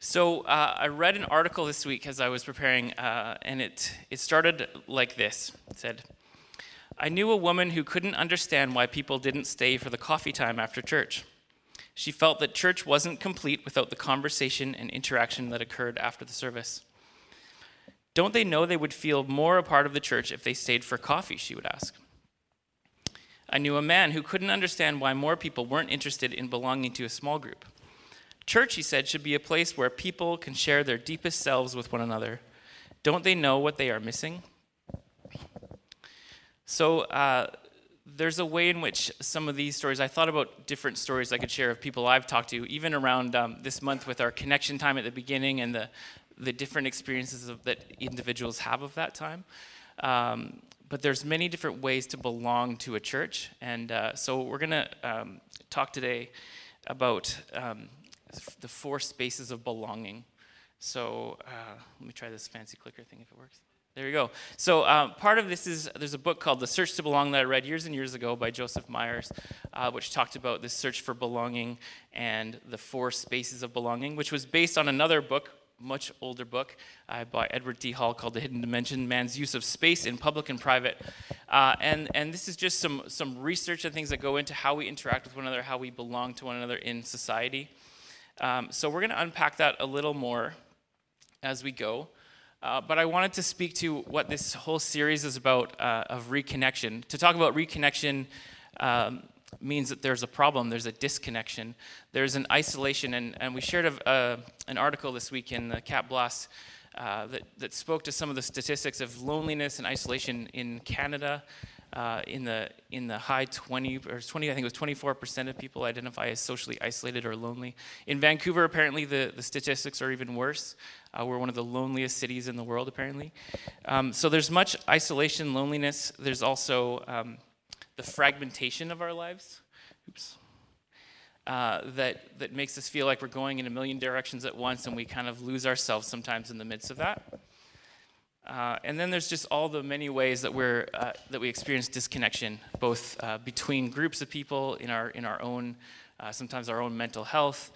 So uh, I read an article this week as I was preparing, uh, and it, it started like this. It said, I knew a woman who couldn't understand why people didn't stay for the coffee time after church. She felt that church wasn't complete without the conversation and interaction that occurred after the service. Don't they know they would feel more a part of the church if they stayed for coffee? She would ask. I knew a man who couldn't understand why more people weren't interested in belonging to a small group. Church, he said, should be a place where people can share their deepest selves with one another. Don't they know what they are missing? So, uh, there's a way in which some of these stories, I thought about different stories I could share of people I've talked to, even around um, this month with our connection time at the beginning and the, the different experiences of, that individuals have of that time. Um, but there's many different ways to belong to a church. And uh, so we're going to um, talk today about um, the four spaces of belonging. So uh, let me try this fancy clicker thing if it works. There you go. So uh, part of this is there's a book called The Search to Belong that I read years and years ago by Joseph Myers, uh, which talked about this search for belonging and the four spaces of belonging, which was based on another book much older book uh, by Edward T. Hall called The Hidden Dimension Man's Use of Space in Public and Private. Uh, and, and this is just some, some research and things that go into how we interact with one another, how we belong to one another in society. Um, so we're going to unpack that a little more as we go. Uh, but I wanted to speak to what this whole series is about uh, of reconnection. To talk about reconnection, um, means that there's a problem, there's a disconnection, there's an isolation. And, and we shared a, an article this week in the Cap Blast uh, that, that spoke to some of the statistics of loneliness and isolation in Canada. Uh, in the in the high 20 or 20, I think it was 24 percent of people identify as socially isolated or lonely. In Vancouver, apparently the, the statistics are even worse. Uh, we're one of the loneliest cities in the world, apparently. Um, so there's much isolation, loneliness. There's also um, the fragmentation of our lives. Oops. Uh, that, that makes us feel like we're going in a million directions at once and we kind of lose ourselves sometimes in the midst of that. Uh, and then there's just all the many ways that, we're, uh, that we experience disconnection, both uh, between groups of people in our, in our own, uh, sometimes our own mental health,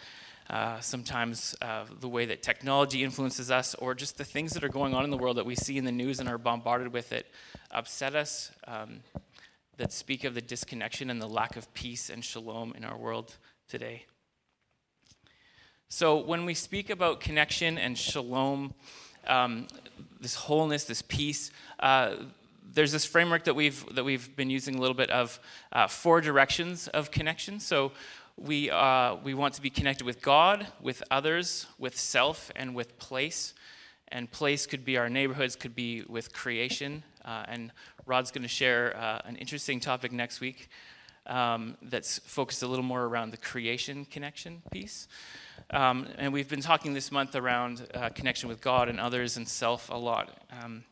uh, sometimes the way that technology influences us, or just the things that are going on in the world that we see in the news and are bombarded with it upset us. Um, that speak of the disconnection and the lack of peace and shalom in our world today. So, when we speak about connection and shalom, um, this wholeness, this peace, uh, there's this framework that we've that we've been using a little bit of uh, four directions of connection. So we uh, we want to be connected with God, with others, with self, and with place. And place could be our neighborhoods, could be with creation, uh, and Rod's going to share uh, an interesting topic next week um, that's focused a little more around the creation connection piece. Um, and we've been talking this month around uh, connection with God and others and self a lot. Um,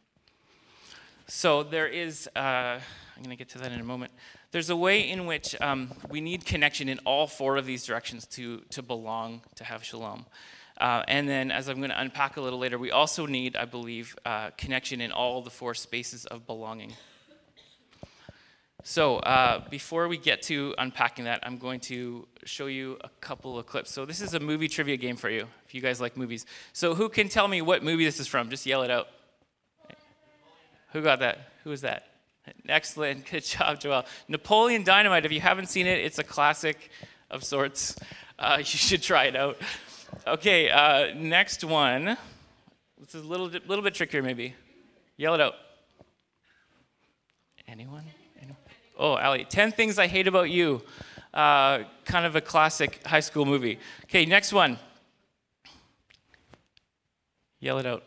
so there is, uh, I'm going to get to that in a moment. There's a way in which um, we need connection in all four of these directions to, to belong, to have shalom. Uh, and then, as I'm going to unpack a little later, we also need, I believe, uh, connection in all the four spaces of belonging. So, uh, before we get to unpacking that, I'm going to show you a couple of clips. So, this is a movie trivia game for you, if you guys like movies. So, who can tell me what movie this is from? Just yell it out. Who got that? Who was that? Excellent. Good job, Joel. Napoleon Dynamite. If you haven't seen it, it's a classic of sorts. Uh, you should try it out. Okay, uh, next one. This is a little, little bit trickier, maybe. Yell it out. Anyone? Oh, Ali. 10 Things I Hate About You. Uh, kind of a classic high school movie. Okay, next one. Yell it out.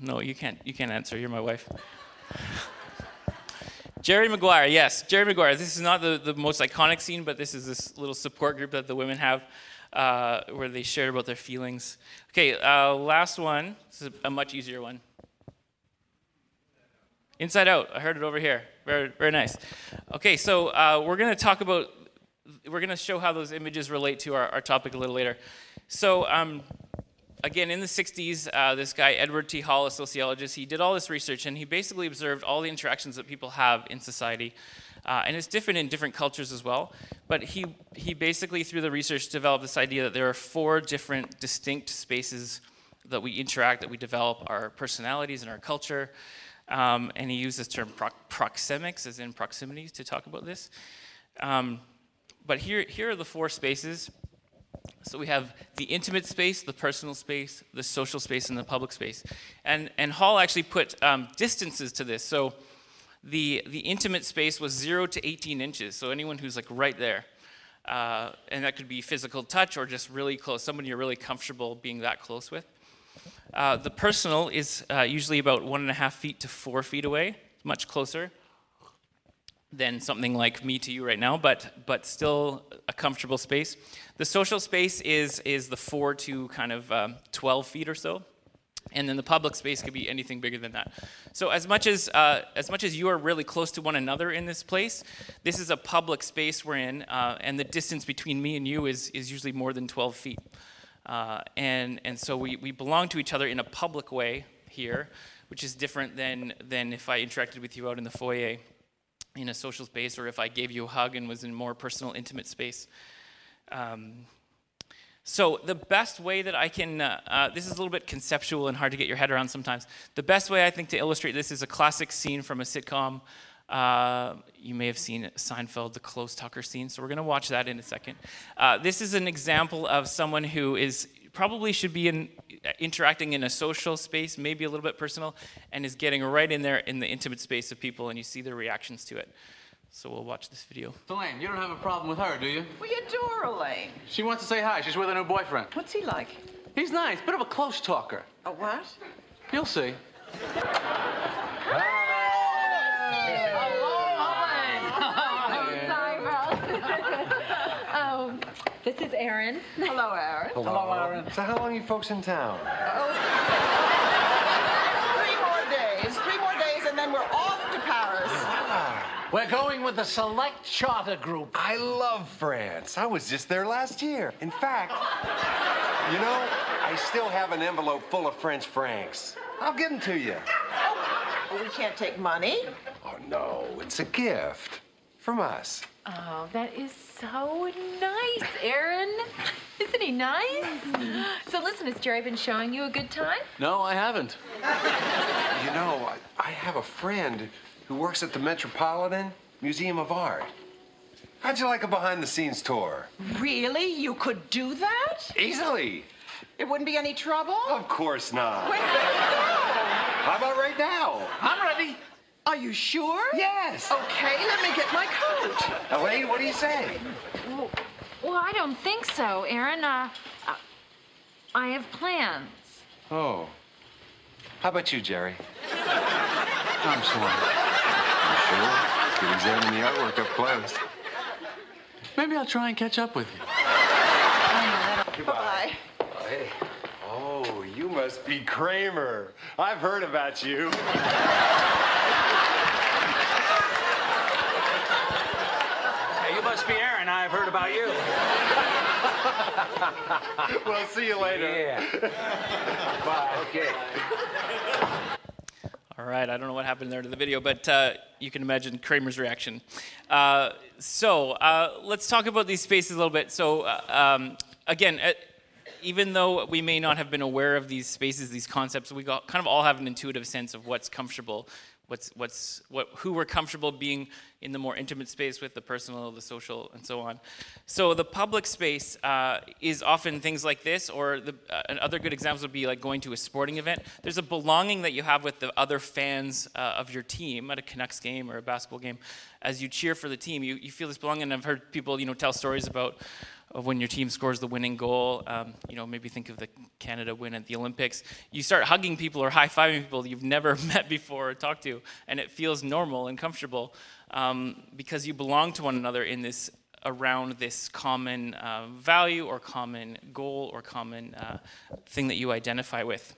No, you can't. You can't answer. You're my wife. Jerry Maguire, yes, Jerry Maguire. This is not the, the most iconic scene, but this is this little support group that the women have uh, where they share about their feelings. Okay, uh, last one. This is a much easier one. Inside Out. I heard it over here. Very, very nice. Okay, so uh, we're going to talk about, we're going to show how those images relate to our, our topic a little later. So, um, again, in the 60s, uh, this guy, Edward T. Hall, a sociologist, he did all this research and he basically observed all the interactions that people have in society Uh, and it's different in different cultures as well. But he, he basically, through the research, developed this idea that there are four different distinct spaces that we interact, that we develop our personalities and our culture. Um, and he used this term pro- proxemics, as in proximity, to talk about this. Um, but here, here are the four spaces. So we have the intimate space, the personal space, the social space, and the public space. And, and Hall actually put um, distances to this. So the, the intimate space was 0 to 18 inches, so anyone who's like right there. Uh, and that could be physical touch or just really close, someone you're really comfortable being that close with. Uh, the personal is uh, usually about one and a half feet to four feet away, much closer than something like me to you right now, but but still a comfortable space. The social space is is the four to kind of um, 12 feet or so, and then the public space could be anything bigger than that. So as much as uh, as much as you are really close to one another in this place, this is a public space we're in, uh, and the distance between me and you is is usually more than 12 feet. Uh, and, and so we, we belong to each other in a public way here, which is different than, than if I interacted with you out in the foyer in a social space or if I gave you a hug and was in more personal, intimate space. Um, so, the best way that I can, uh, uh, this is a little bit conceptual and hard to get your head around sometimes. The best way I think to illustrate this is a classic scene from a sitcom. Uh, you may have seen Seinfeld, the close talker scene, so we're going to watch that in a second. Uh, this is an example of someone who is probably should be in, interacting in a social space, maybe a little bit personal, and is getting right in there in the intimate space of people, and you see their reactions to it. So we'll watch this video. Elaine, you don't have a problem with her, do you? We adore Elaine. She wants to say hi. She's with her new boyfriend. What's he like? He's nice, bit of a close talker. A what? You'll see. this is Aaron. Hello, Aaron. Hello, Aaron. So how long are you folks in town? Oh. Three more days. Three more days, and then we're off to Paris. Ah. We're going with the select charter group. I love France. I was just there last year. In fact, you know, I still have an envelope full of French francs. I'll give them to you. Well, we can't take money. Oh, no, it's a gift from us. Oh, that is so nice, Aaron. Isn't he nice? So listen, has Jerry been showing you a good time? No, I haven't. You know, I, I have a friend who works at the Metropolitan Museum of Art. How'd you like a behind the scenes tour? Really? You could do that? Easily. It wouldn't be any trouble? Of course not. When do we go? How about right now? I'm ready. Are you sure? Yes. Okay, let me get my coat. Elaine, what do you say? Well, well I don't think so, Aaron. Uh, uh, I have plans. Oh. How about you, Jerry? I'm sorry. You sure? Could examine the artwork up close. Maybe I'll try and catch up with you. Bye. Hey. You must be Kramer. I've heard about you. Hey, you must be Aaron. I've heard about you. Well, see you later. Yeah. Bye. Okay. All right, I don't know what happened there to the video, but uh, you can imagine Kramer's reaction. Uh, so uh, let's talk about these spaces a little bit. So uh, um, again, uh, even though we may not have been aware of these spaces, these concepts, we got, kind of all have an intuitive sense of what's comfortable, what's what's what who we're comfortable being in the more intimate space with, the personal, the social, and so on. So the public space uh, is often things like this, or the, uh, and other good examples would be like going to a sporting event. There's a belonging that you have with the other fans uh, of your team at a Canucks game or a basketball game. As you cheer for the team, you, you feel this belonging. And I've heard people, you know, tell stories about of when your team scores the winning goal. Um, you know, maybe think of the Canada win at the Olympics. You start hugging people or high fiving people you've never met before or talked to, and it feels normal and comfortable um, because you belong to one another in this around this common uh, value or common goal or common uh, thing that you identify with.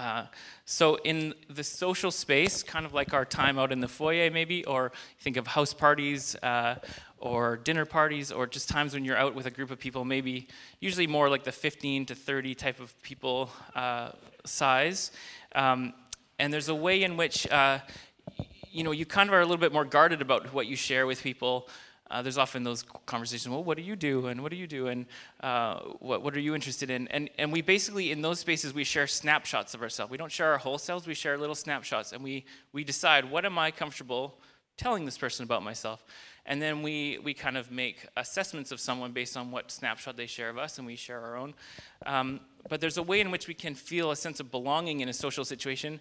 Uh, so in the social space, kind of like our time out in the foyer, maybe, or think of house parties uh, or dinner parties, or just times when you're out with a group of people, maybe usually more like the 15 to 30 type of people uh, size. Um, and there's a way in which uh, you know, you kind of are a little bit more guarded about what you share with people. Uh, there's often those conversations. Well, what do you do, and what do you do, and uh, what what are you interested in? And and we basically in those spaces we share snapshots of ourselves. We don't share our whole selves. We share little snapshots, and we we decide what am I comfortable telling this person about myself, and then we we kind of make assessments of someone based on what snapshot they share of us, and we share our own. Um, but there's a way in which we can feel a sense of belonging in a social situation.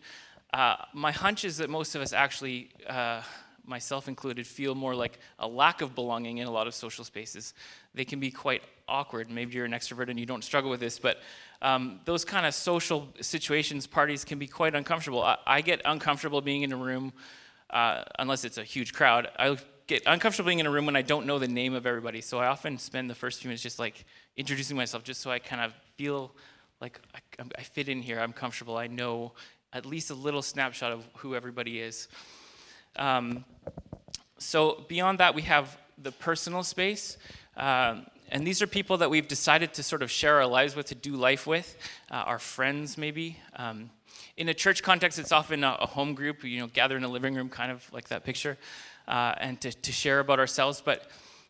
Uh, my hunch is that most of us actually. Uh, myself included, feel more like a lack of belonging in a lot of social spaces. They can be quite awkward. Maybe you're an extrovert and you don't struggle with this, but um, those kind of social situations, parties can be quite uncomfortable. I, I get uncomfortable being in a room, uh, unless it's a huge crowd. I get uncomfortable being in a room when I don't know the name of everybody. So I often spend the first few minutes just like introducing myself, just so I kind of feel like I, I fit in here. I'm comfortable. I know at least a little snapshot of who everybody is. Um, so beyond that, we have the personal space. Um, and these are people that we've decided to sort of share our lives with, to do life with, uh, our friends maybe. Um, in a church context, it's often a, a, home group, you know, gather in a living room, kind of like that picture, uh, and to, to, share about ourselves. But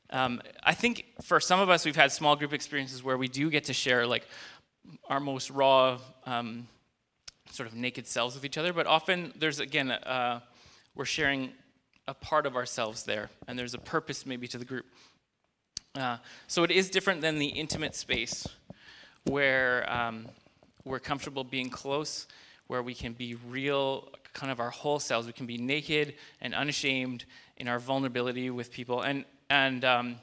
um, I think for some of us, we've had small group experiences where we do get to share like our most raw, um, sort of naked selves with each other. But often there's again uh, we're sharing a part of ourselves there, and there's a purpose maybe to the group. Uh, so it is different than the intimate space where um, we're comfortable being close, where we can be real, kind of our whole selves. We can be naked and unashamed in our vulnerability with people. And, and um,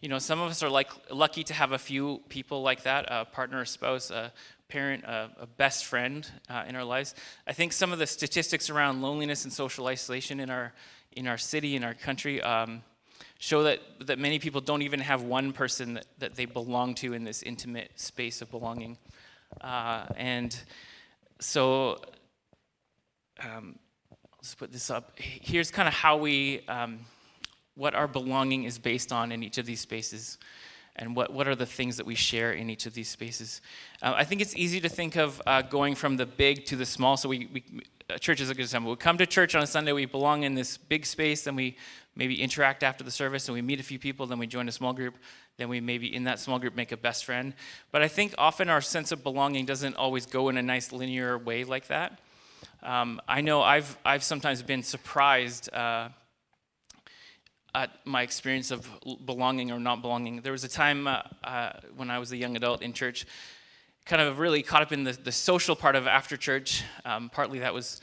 you know, some of us are like lucky to have a few people like that, a partner, a spouse, a parent, a, a best friend uh, in our lives. I think some of the statistics around loneliness and social isolation in our in our city, in our country, um, show that, that many people don't even have one person that, that they belong to in this intimate space of belonging. Uh, and so, um, let's put this up. Here's kind of how we, um, what our belonging is based on in each of these spaces and what, what are the things that we share in each of these spaces. Uh, I think it's easy to think of uh, going from the big to the small. So we, we church is a good example. We come to church on a Sunday, we belong in this big space, then we maybe interact after the service and we meet a few people, then we join a small group, then we maybe in that small group make a best friend. But I think often our sense of belonging doesn't always go in a nice linear way like that. Um, I know I've, I've sometimes been surprised uh, at my experience of belonging or not belonging. There was a time uh, uh, when I was a young adult in church, kind of really caught up in the, the social part of after church. Um, partly that was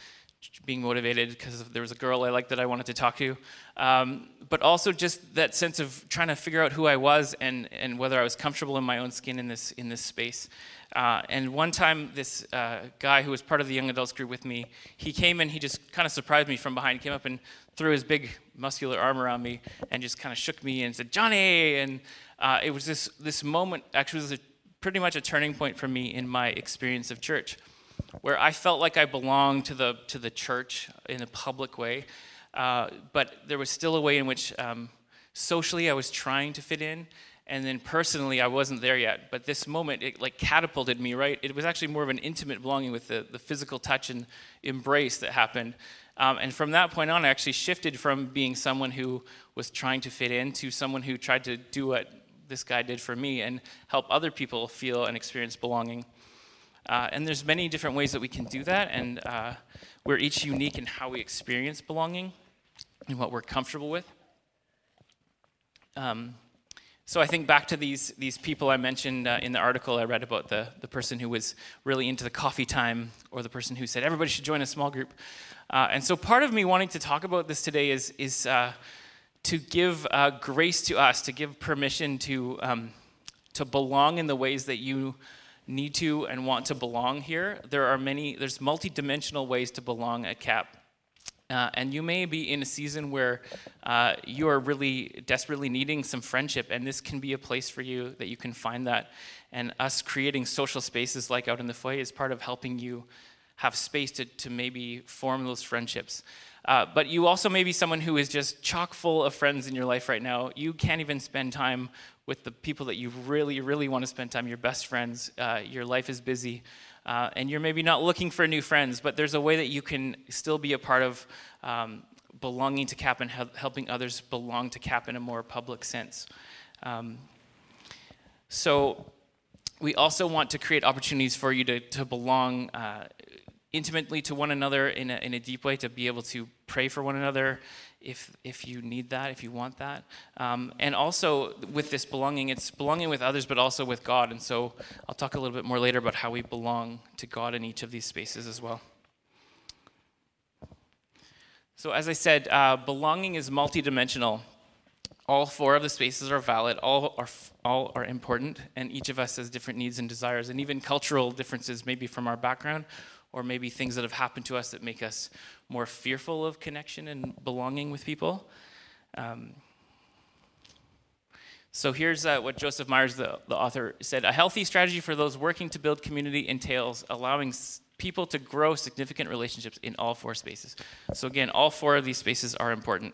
being motivated because there was a girl I liked that I wanted to talk to, um, but also just that sense of trying to figure out who I was and, and whether I was comfortable in my own skin in this in this space. Uh, and one time, this uh, guy who was part of the young adults group with me, he came and he just kind of surprised me from behind. Came up and threw his big muscular arm around me and just kind of shook me and said, "Johnny!" And uh, it was this this moment. Actually, was a, pretty much a turning point for me in my experience of church, where I felt like I belonged to the to the church in a public way, uh, but there was still a way in which um, socially I was trying to fit in and then personally i wasn't there yet. But this moment it like catapulted me right? It was actually more of an intimate belonging with the, the physical touch and embrace that happened. Um, and from that point on i actually shifted from being someone who was trying to fit in to someone who tried to do what this guy did for me and help other people feel and experience belonging uh, and there's many different ways that we can do that and uh, we're each unique in how we experience belonging and what we're comfortable with um, so I think back to these, these people I mentioned uh, in the article I read about the, the person who was really into the coffee time or the person who said everybody should join a small group. Uh, and so part of me wanting to talk about this today is, is uh, to give uh, grace to us, to give permission to, um, to belong in the ways that you need to and want to belong here. There are many, there's multi-dimensional ways to belong at CAP. Uh, and you may be in a season where uh, you are really desperately needing some friendship, and this can be a place for you that you can find that. And us creating social spaces like out in the foyer is part of helping you have space to, to maybe form those friendships. Uh, but you also may be someone who is just chock full of friends in your life right now. You can't even spend time with the people that you really, really want to spend time, your best friends. Uh, your life is busy. Uh, and you're maybe not looking for new friends, but there's a way that you can still be a part of um, belonging to CAP and hel- helping others belong to CAP in a more public sense. Um, so we also want to create opportunities for you to, to belong uh, intimately to one another in a, in a deep way, to be able to pray for one another if, if you need that, if you want that. Um, and also with this belonging, it's belonging with others, but also with God. And so I'll talk a little bit more later about how we belong to God in each of these spaces as well. So, as I said, uh, belonging is multidimensional. All four of the spaces are valid, all are, all are important, and each of us has different needs and desires, and even cultural differences, maybe from our background, or maybe things that have happened to us that make us more fearful of connection and belonging with people. Um, so here's uh, what Joseph Myers, the, the author, said A healthy strategy for those working to build community entails allowing people to grow significant relationships in all four spaces. So, again, all four of these spaces are important.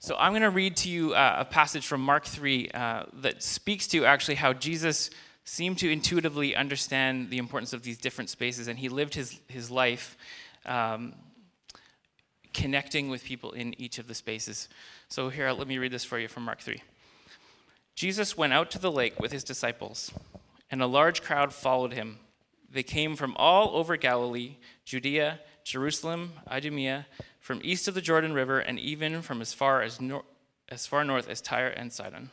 So, I'm going to read to you uh, a passage from Mark 3 uh, that speaks to actually how Jesus seemed to intuitively understand the importance of these different spaces, and he lived his, his life um, connecting with people in each of the spaces. So, here, let me read this for you from Mark 3. Jesus went out to the lake with his disciples, and a large crowd followed him they came from all over Galilee, Judea, Jerusalem, Idumea, from east of the Jordan River, and even from as far as nor- as far north as Tyre and Sidon.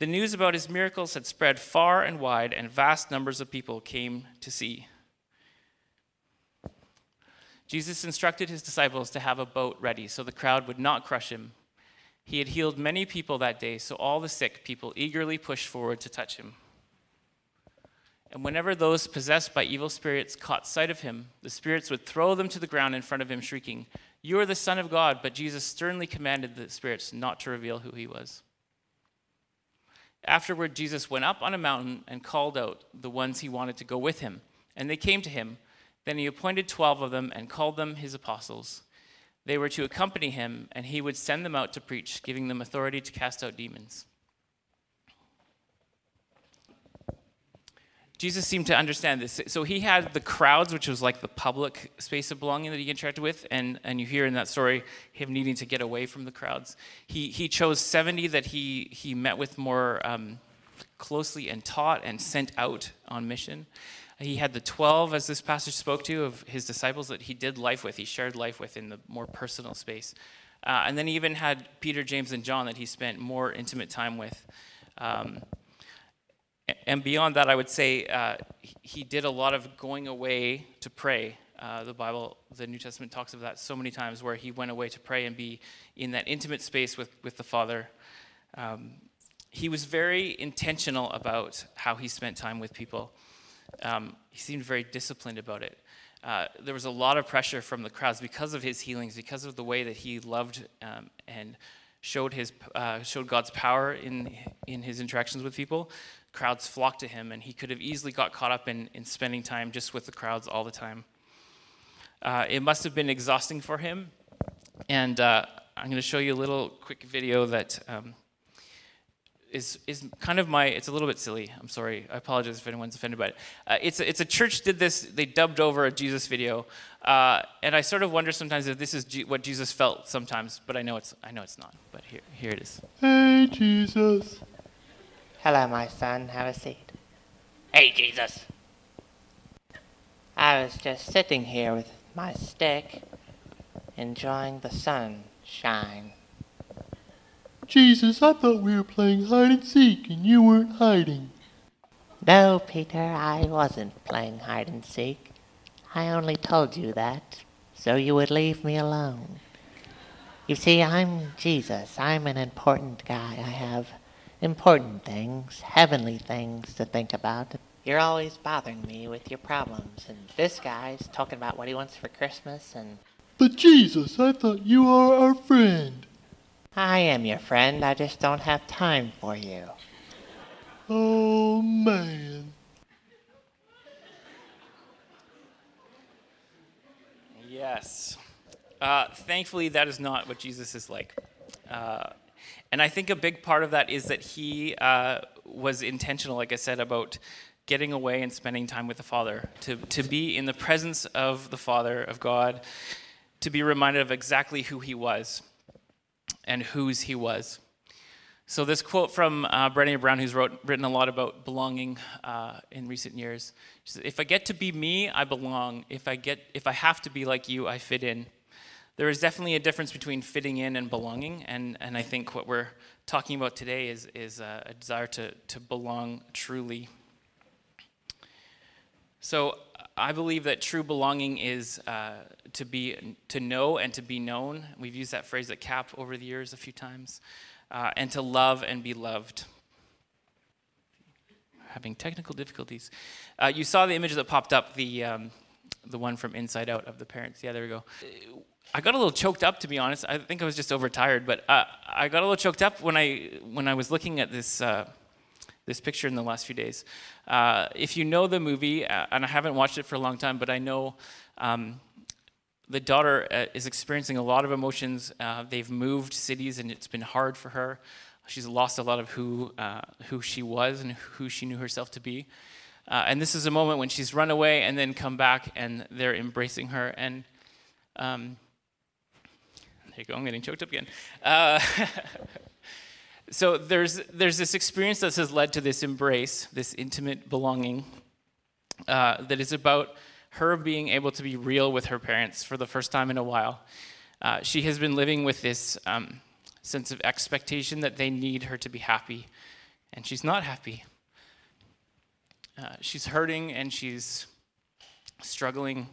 The news about his miracles had spread far and wide, and vast numbers of people came to see. Jesus instructed his disciples to have a boat ready so the crowd would not crush him. He had healed many people that day, so all the sick people eagerly pushed forward to touch him. And whenever those possessed by evil spirits caught sight of him, the spirits would throw them to the ground in front of him, shrieking, You are the Son of God. But Jesus sternly commanded the spirits not to reveal who he was. Afterward, Jesus went up on a mountain and called out the ones he wanted to go with him. And they came to him. Then he appointed twelve of them and called them his apostles. They were to accompany him, and he would send them out to preach, giving them authority to cast out demons. Jesus seemed to understand this. So he had the crowds, which was like the public space of belonging that he interacted with, and, and you hear in that story him needing to get away from the crowds. He, he chose 70 that he, he met with more um, closely and taught and sent out on mission. He had the 12, as this passage spoke to, of his disciples that he did life with, he shared life with in the more personal space. Uh, and then he even had Peter, James, and John that he spent more intimate time with. Um, and beyond that, I would say uh, he did a lot of going away to pray. Uh, the Bible, the New Testament talks of that so many times where he went away to pray and be in that intimate space with, with the Father. Um, he was very intentional about how he spent time with people. Um, he seemed very disciplined about it. Uh, there was a lot of pressure from the crowds because of his healings, because of the way that he loved um, and showed his uh, showed God's power in in his interactions with people crowds flocked to him, and he could have easily got caught up in, in spending time just with the crowds all the time. Uh, it must have been exhausting for him, and uh, I'm going to show you a little quick video that um, is is kind of my. It's a little bit silly. I'm sorry. I apologize if anyone's offended by it. Uh, it's a, it's a church did this. They dubbed over a Jesus video, uh, and I sort of wonder sometimes if this is G- what Jesus felt sometimes. But I know it's I know it's not. But here here it is. Hey Jesus. Hello, my son. Have a seat. Hey, Jesus. I was just sitting here with my stick, enjoying the sunshine. Jesus, I thought we were playing hide and seek and you weren't hiding. No, Peter, I wasn't playing hide and seek. I only told you that so you would leave me alone. You see, I'm Jesus. I'm an important guy. I have important things, heavenly things to think about. You're always bothering me with your problems, and this guy's talking about what he wants for Christmas, and. But Jesus, I thought you are our friend. I am your friend, I just don't have time for you. Oh, man. Yes. Uh, thankfully, that is not what Jesus is like. Uh, and I think a big part of that is that he uh, was intentional, like I said, about getting away and spending time with the Father, to, to be in the presence of the Father, of God, to be reminded of exactly who he was and whose he was. So this quote from uh, Brené Brown, who's wrote, written a lot about belonging uh, in recent years. She says, "If I get to be me, I belong. If I get, if I have to be like you, I fit in." There is definitely a difference between fitting in and belonging, and, and I think what we're talking about today is, is uh, a desire to, to belong truly. So I believe that true belonging is uh, to be to know and to be known. We've used that phrase at CAP over the years a few times, uh, and to love and be loved. Having technical difficulties. Uh, you saw the image that popped up, the um, the one from Inside Out of the parents. Yeah, there we go. I got a little choked up, to be honest. I think I was just overtired, but uh, I got a little choked up when I when I was looking at this uh, this picture in the last few days. Uh, if you know the movie, uh, and I haven't watched it for a long time, but I know um, the daughter uh, is experiencing a lot of emotions. Uh, they've moved cities, and it's been hard for her. She's lost a lot of who who she was and who she knew herself to be. And this is a moment when she's run away and then come back, and they're embracing her. And um, there you go. I'm getting choked up again. so there's there's this experience that has led to this embrace, this intimate belonging, uh, that is about her being able to be real with her parents for the first time in a while. Uh, she has been living with this um, sense of expectation that they need her to be happy, and she's not happy. Uh, she's hurting and she's struggling,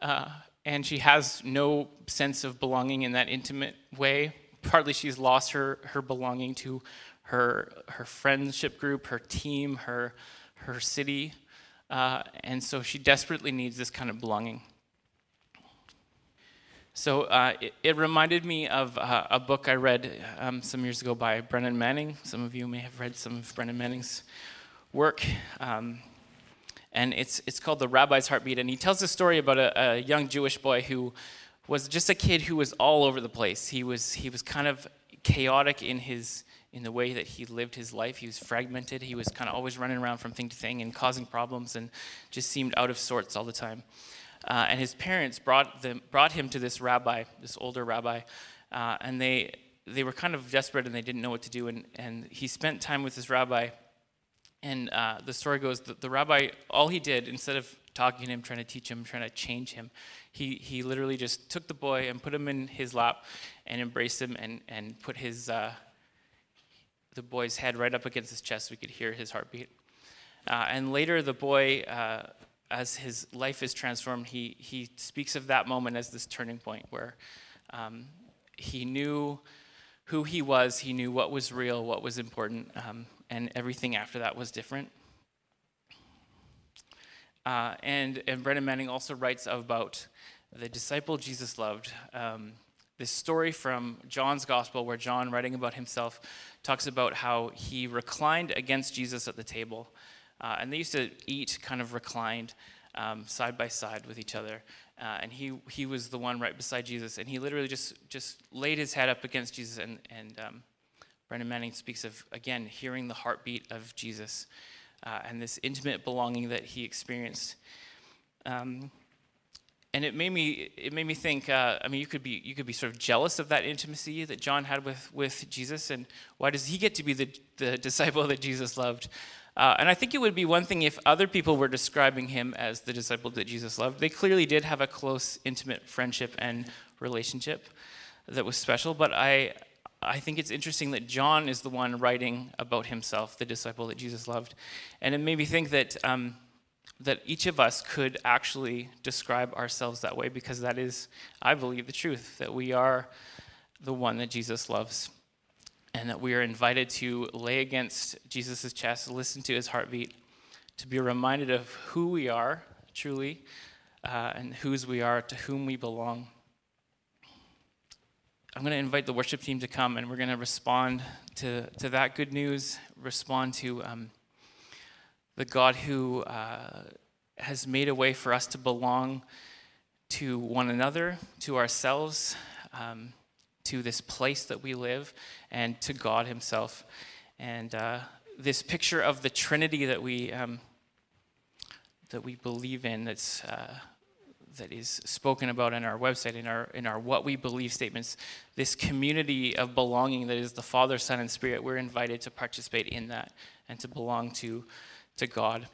uh, and she has no sense of belonging in that intimate way partly she's lost her, her belonging to her, her friendship group, her team, her, her city. Uh, and so she desperately needs this kind of belonging. So uh, it, it, reminded me of uh, a book I read um, some years ago by Brennan Manning. Some of you may have read some of Brennan Manning's work. Um, and it's, it's called The Rabbi's Heartbeat. And he tells a story about a, a young Jewish boy who was just a kid who was all over the place. He was, he was kind of chaotic in his in the way that he lived his life. He was fragmented. He was kind of always running around from thing to thing and causing problems and just seemed out of sorts all the time. Uh, and his parents brought, them, brought him to this rabbi, this older rabbi, uh, and they, they were kind of desperate and they didn't know what to do. And, and he spent time with this rabbi. And uh, the story goes that the rabbi, all he did, instead of talking to him, trying to teach him, trying to change him, he, he literally just took the boy and put him in his lap and embraced him and, and put his, uh, the boy's head right up against his chest we could hear his heartbeat. Uh, and later, the boy, uh, as his life is transformed, he, he speaks of that moment as this turning point where um, he knew who he was, he knew what was real, what was important, um, and everything after that was different. Uh, and, and Brennan Manning also writes about the disciple Jesus loved. Um, this story from John's gospel, where John, writing about himself, talks about how he reclined against Jesus at the table. Uh, and they used to eat kind of reclined um, side by side with each other. Uh, and he, he was the one right beside Jesus. And he literally just, just laid his head up against Jesus. And, and um, Brennan Manning speaks of, again, hearing the heartbeat of Jesus uh, and this intimate belonging that he experienced. Um, and it made me it made me think. Uh, I mean, you could be you could be sort of jealous of that intimacy that John had with with Jesus, and why does he get to be the the disciple that Jesus loved? Uh, and I think it would be one thing if other people were describing him as the disciple that Jesus loved. They clearly did have a close, intimate friendship and relationship that was special. But I I think it's interesting that John is the one writing about himself, the disciple that Jesus loved. And it made me think that, um, that each of us could actually describe ourselves that way because that is, I believe, the truth that we are the one that Jesus loves. And that we are invited to lay against Jesus' chest, listen to his heartbeat, to be reminded of who we are truly, uh, and whose we are, to whom we belong. I'm going to invite the worship team to come and we're going to respond to, to that good news, respond to um, the God who uh, has made a way for us to belong to one another, to ourselves, um, to this place that we live, and to God Himself. And uh, this picture of the Trinity that we, um, that we believe in, that's, uh, that is spoken about in our website, in our in our what we believe statements, this community of belonging that is the Father, Son, and Spirit, we're invited to participate in that and to belong to to God.